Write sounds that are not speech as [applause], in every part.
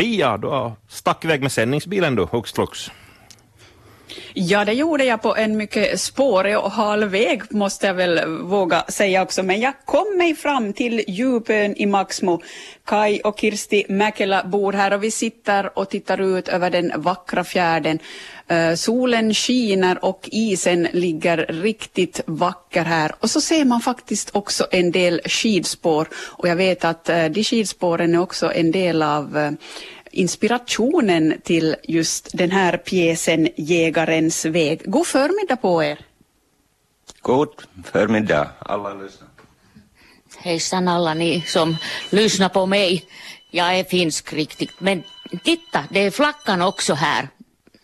Pia, du stack iväg med sändningsbilen du, hux flux. Ja, det gjorde jag på en mycket spårig och hal väg, måste jag väl våga säga också. Men jag kom mig fram till Djupön i Maxmo. Kai och Kirsti Mäkelä bor här och vi sitter och tittar ut över den vackra fjärden. Uh, solen skiner och isen ligger riktigt vacker här. Och så ser man faktiskt också en del skidspår. Och jag vet att uh, de skidspåren är också en del av uh, inspirationen till just den här pjäsen Jägarens väg. God förmiddag på er. God förmiddag alla lyssnare. Hejsan alla ni som lyssnar på mig. Jag är finsk riktigt, men titta, det är flaggan också här.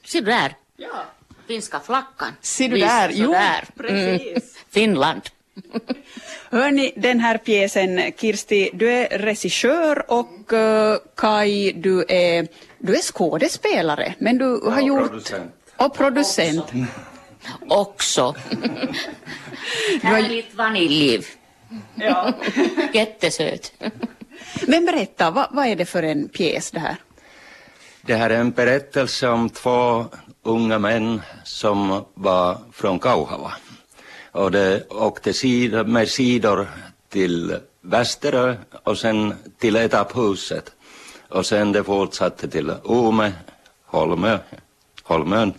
Ser du där? Ja. Finska flaggan. Ser du där? Jo, precis. Mm. Finland. [laughs] Hörni, den här pjäsen, Kirsti, du är regissör och uh, Kai, du är, du är skådespelare, men du har och gjort... Producent. Och producent. [laughs] Också. [laughs] Härligt vaniljliv. Ja. Jättesöt. Men berätta, vad, vad är det för en pjäs det här? Det här är en berättelse om två unga män som var från Kauhava. Och det åkte sidor med sidor till Västerö och sen till etapphuset. Och sen det fortsatte till Ome, Holmö, Holmön.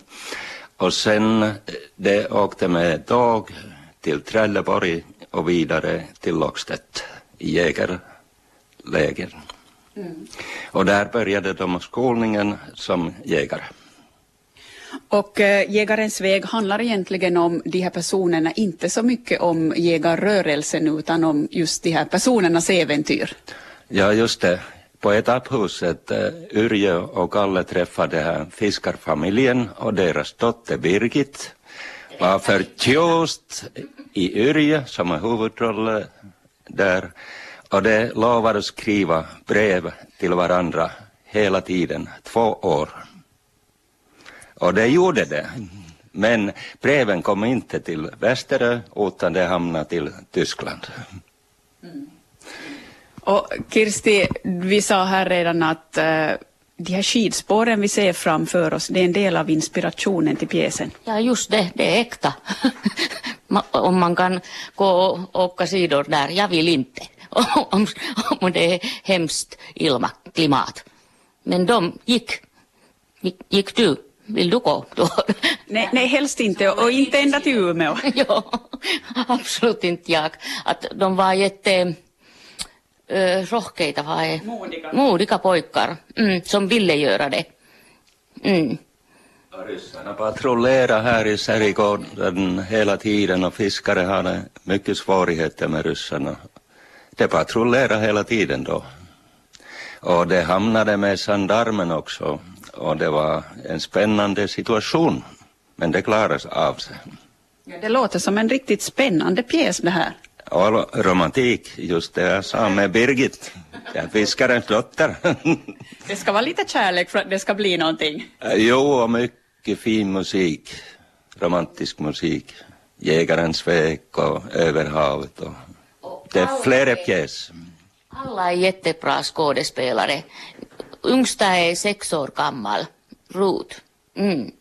Och sen det åkte med tåg till Trelleborg och vidare till Lockstedt i jägarläger. Och där började de skolningen som jägare. Och eh, Jägarens väg handlar egentligen om de här personerna, inte så mycket om jägarrörelsen utan om just de här personernas äventyr. Ja, just det. På etapphuset eh, Yrjö och Kalle träffade här fiskarfamiljen och deras dotter Birgit var förtjust i Yrjö som är huvudrollen där och de lovade skriva brev till varandra hela tiden, två år. Och det gjorde det. Men breven kom inte till Västerö utan det hamnade till Tyskland. Och Kirsti, vi sa här redan att äh, de här skidspåren vi ser framför oss, det är en del av inspirationen till pjäsen. Ja, just det, det är äkta. [laughs] Om man kan gå och åka sidor där, jag vill inte. [laughs] om, om det är hemskt ilma, klimat. Men de gick. Gick, gick du? Vill du gå då? Nej, nej helst inte, och inte ända till Umeå. [laughs] ja, absolut inte jag. Att de var jätte äh, rohkeita vai? Modiga. Modiga pojkar mm, som ville göra det. Mm. Ryssarna patrullerar här i Särigården hela tiden och fiskare hade mycket svårigheter med ryssarna. De patrullerar hela tiden då. Och det hamnade med sandarmen också och det var en spännande situation. Men det klarades av sig. Ja, det låter som en riktigt spännande pjäs det här. Och romantik, just det jag sa med Birgit, fiskarens dotter. [laughs] Det ska vara lite kärlek för att det ska bli någonting. jo, och mycket fin musik, romantisk musik. Jägarens väg och Över havet och det är flera pjäser. Alla är jättebra skådespelare. Yngsta är sex år gammal, Ruth. Mm.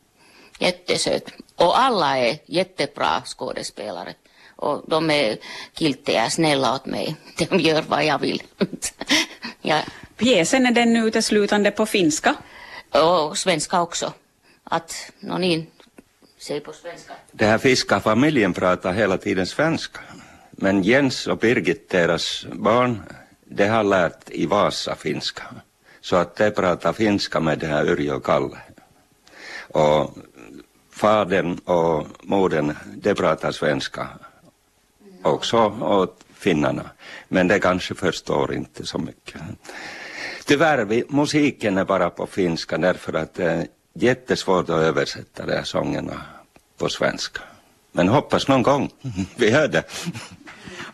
Jättesöt. Och alla är jättebra skådespelare. Och de är kiltiga, snälla åt mig. [laughs] De gör vad jag vill. [laughs] ja. Pjäsen är den uteslutande på finska. Och svenska också. Att, no niin, säg på svenska. Den här fiskarfamiljen pratar hela tiden svenska. Men Jens och Birgit, deras barn, de har lärt i Vasa finska. Så att de pratar finska med det här Yrjö och Kalle. Och fadern och modern, de pratar svenska också och finnarna. Men de kanske förstår inte så mycket. Tyvärr, vi, musiken är bara på finska därför att det är jättesvårt att översätta de här sångerna på svenska. Men hoppas någon gång [laughs] vi hör det.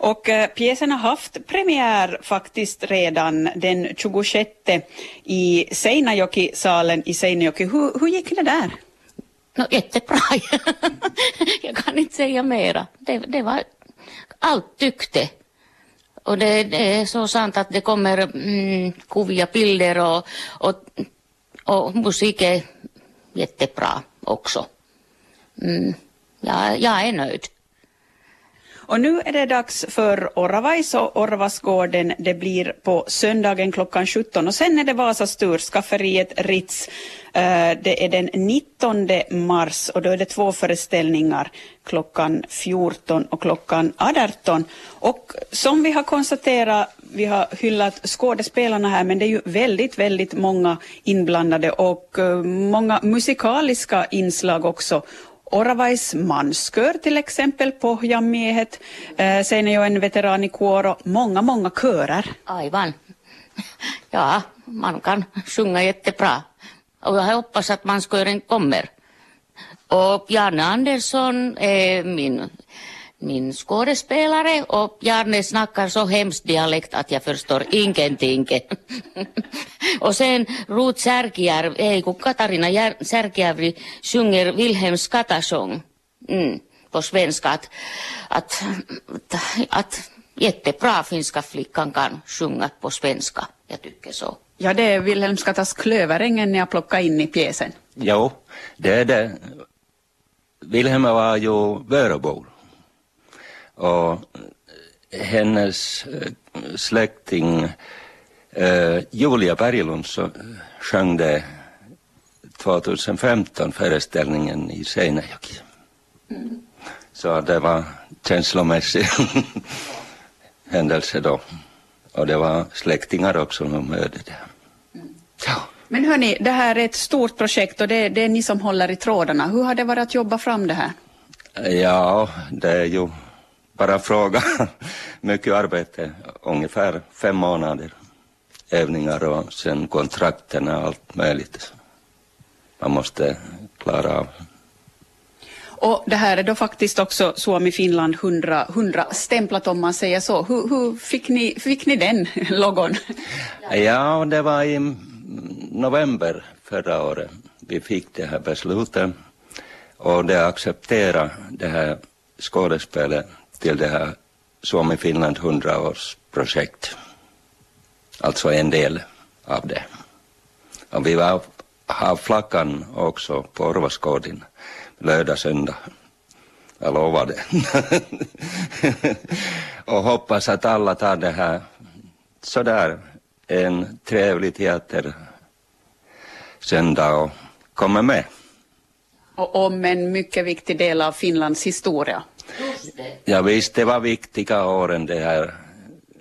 Och eh, pjäsen har haft premiär faktiskt redan den 26 i Seinäjoki-salen i Seinäjoki. Hur, hur gick det där? No, jättebra. [laughs] jag kan inte säga mera. Det, det var, allt tyckte. Och det, det, är så sant att det kommer mm, kuvia bilder och, och, och musik är jättebra också. Mm, jag, jag är nöjd. Och nu är det dags för Oravais och Orvasgården. Det blir på söndagen klockan 17 och sen är det Vasas tur, skafferiet Ritz. Eh, det är den 19 mars och då är det två föreställningar klockan 14 och klockan 18. Och som vi har konstaterat, vi har hyllat skådespelarna här, men det är ju väldigt, väldigt många inblandade och eh, många musikaliska inslag också. Oravais manskör till exempel, Pohjanmiehet, eh, sen är jag en veteran i kår och många, många körer. Aivan. [laughs] Ja, man kan sjunga jättebra. Och jag hoppas att manskören kommer. Och Bjarne Andersson är min min skådespelare och Bjarne snackar så hemskt dialekt att jag förstår ingenting. [laughs] och sen Ruth Särkijärv, ei kun Katarina Särkijärvi sjunger Wilhelms katasång mm, på svenska. Att, att, att, jättebra finska flickan kan sjunga på svenska. Jag tycker så. Ja, det är Wilhelms katas Klöverängen ni har plockat in i pjäsen. Jo, det är det. Wilhelm var ju Vöröbor och hennes eh, släkting eh, Julia Berglund så sjöng det 2015 föreställningen i Seinäjoki. Mm. Så det var känslomässig [laughs] händelse då. Och det var släktingar också som hörde det. Mm. Ja. Men hörni, det här är ett stort projekt och det, det, är ni som håller i trådarna. Hur har det varit att jobba fram det här? Ja, det är ju bara fråga. [laughs] Mycket arbete, ungefär fem månader. Övningar och sen kontrakten och allt möjligt. Man måste klara av. Och det här är då faktiskt också Suomi Finland 100, 100 stämplat om man säger så. Hur, hur fick, ni, fick ni den [laughs] logon? Ja, det var i november förra året vi fick det här beslutet och det accepterade det här skådespelet till det här Suomi-Finland 100-årsprojekt. Alltså en del av det. Och vi var, har flaggan också på Orvaskådin lördag, söndag. Jag lovar det. [laughs] och hoppas att alla tar det här sådär en trevlig teater söndag och kommer med. Och om en mycket viktig del av Finlands historia. Ja visst, det var viktiga åren det här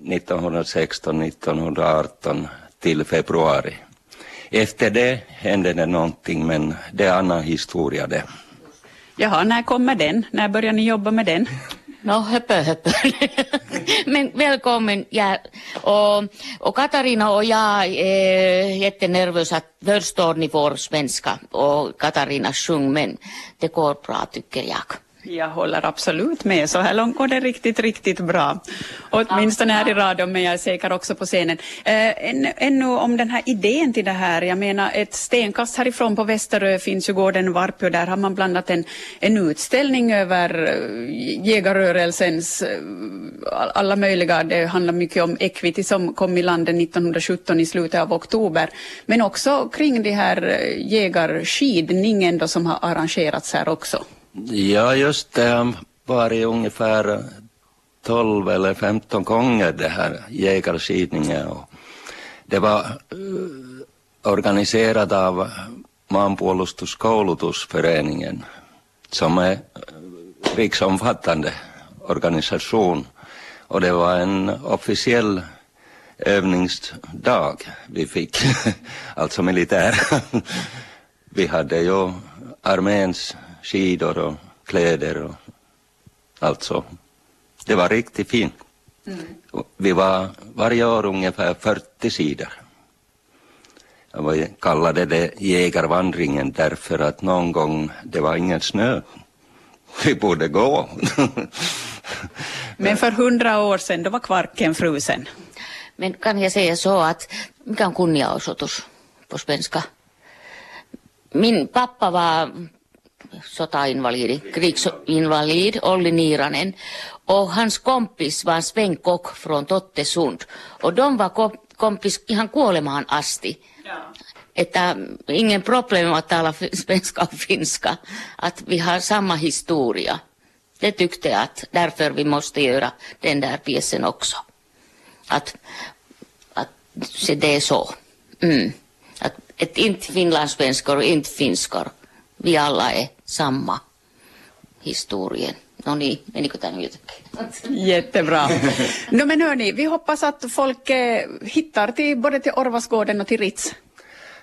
1916, 1918 till februari. Efter det hände det någonting men det är annan historia det. Jaha, när kommer den? När börjar ni jobba med den? No, höpö, höpö. Men välkommen. Ja, och, och Katarina och jag är jättenervösa. Förstår ni vår svenska? Och Katarina sjung, men det går bra tycker jag. Jag håller absolut med. Så här långt går det riktigt, riktigt bra. Åtminstone här i radion, men jag är säker också på scenen. Eh, ännu om den här idén till det här. Jag menar, ett stenkast härifrån på Västerö finns ju gården Varpö. Där har man blandat en, en utställning över eh, jägarrörelsens eh, alla möjliga. Det handlar mycket om Equity som kom i landet 1917 i slutet av oktober. Men också kring det här eh, jägarskidningen då som har arrangerats här också. Ja, just det har varit ungefär 12 eller 15 gånger det här jägarskidningen. Och det var eh, organiserat av Maanpuolustuskoulutusföreningen som är eh, riksomfattande organisation och det var en officiell övningsdag vi fick, [laughs] alltså militär. [laughs] vi hade ju arméns skidor och kläder och allt så. Det var riktigt fint. Mm. Vi var varje år ungefär 40 sidor. Jag kallade det jägarvandringen därför att någon gång det var ingen snö. [laughs] Vi borde gå. [laughs] Men för hundra år sedan då var kvarken frusen. Men kan jag säga så att mikä on kunniaosoitus på svenska? Min pappa var sotainvalidi, krigsinvalid Olli Niranen och hans kompis var Sven Kock från Tottesund. Och de var kompis ihan kuolemaan asti. Ja. Että ingen problem att tala svenska och finska. Att vi har samma historia. Det tyckte jag att därför vi måste göra den där pjäsen också. Att, att se det är så. Mm. Att, att inte finlandssvenskar och inte finskar. Vi alla är samma historien. No niin, menikö tämä jotenkin? Jättebra. No men hörni, vi hoppas att folk eh, hittar till både till Orvasgården och till Ritz.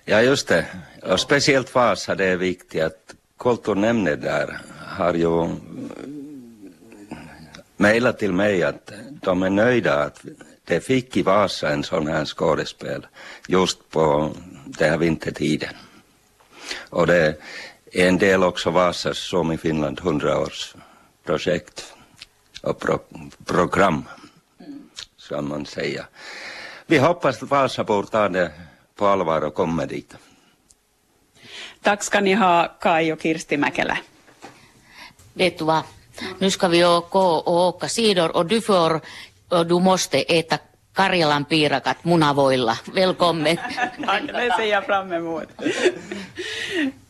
Ja, just det. Och speciellt Vasa, det är viktigt att kulturnämnden där har ju mejlat till mig att de är nöjda att det fick i Vasa en sån här skådespel just på den här vintertiden. Och det en del också Vasas Som i Finland 100-årsprojekt och pro program, ska man säga. Vi hoppas att Vasabor tar det på allvar och kommer dit. Tack ska ni ha, Kai och Kirsti Mäkelä. Vet du vad? Nu ska vi åka och åka sidor och du får och du måste äta Karjalan piirakat munavoilla. Välkommen. [laughs] Tack, det ser jag fram emot.